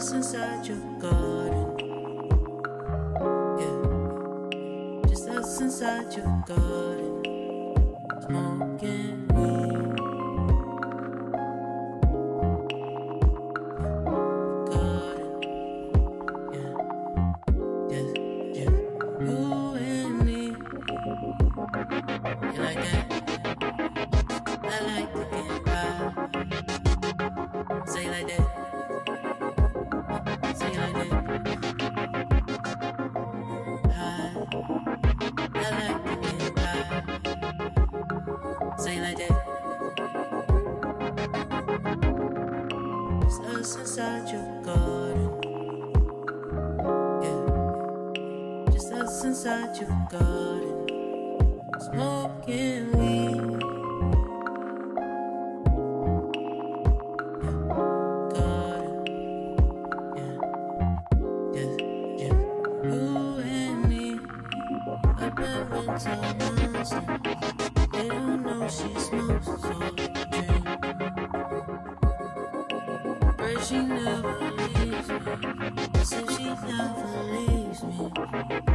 what's inside your garden. Yeah, just us inside your garden. decided. It's us inside your garden. Yeah. Just us inside your garden. Smoking weed. Thank you. she never leaves me. As she never leaves me.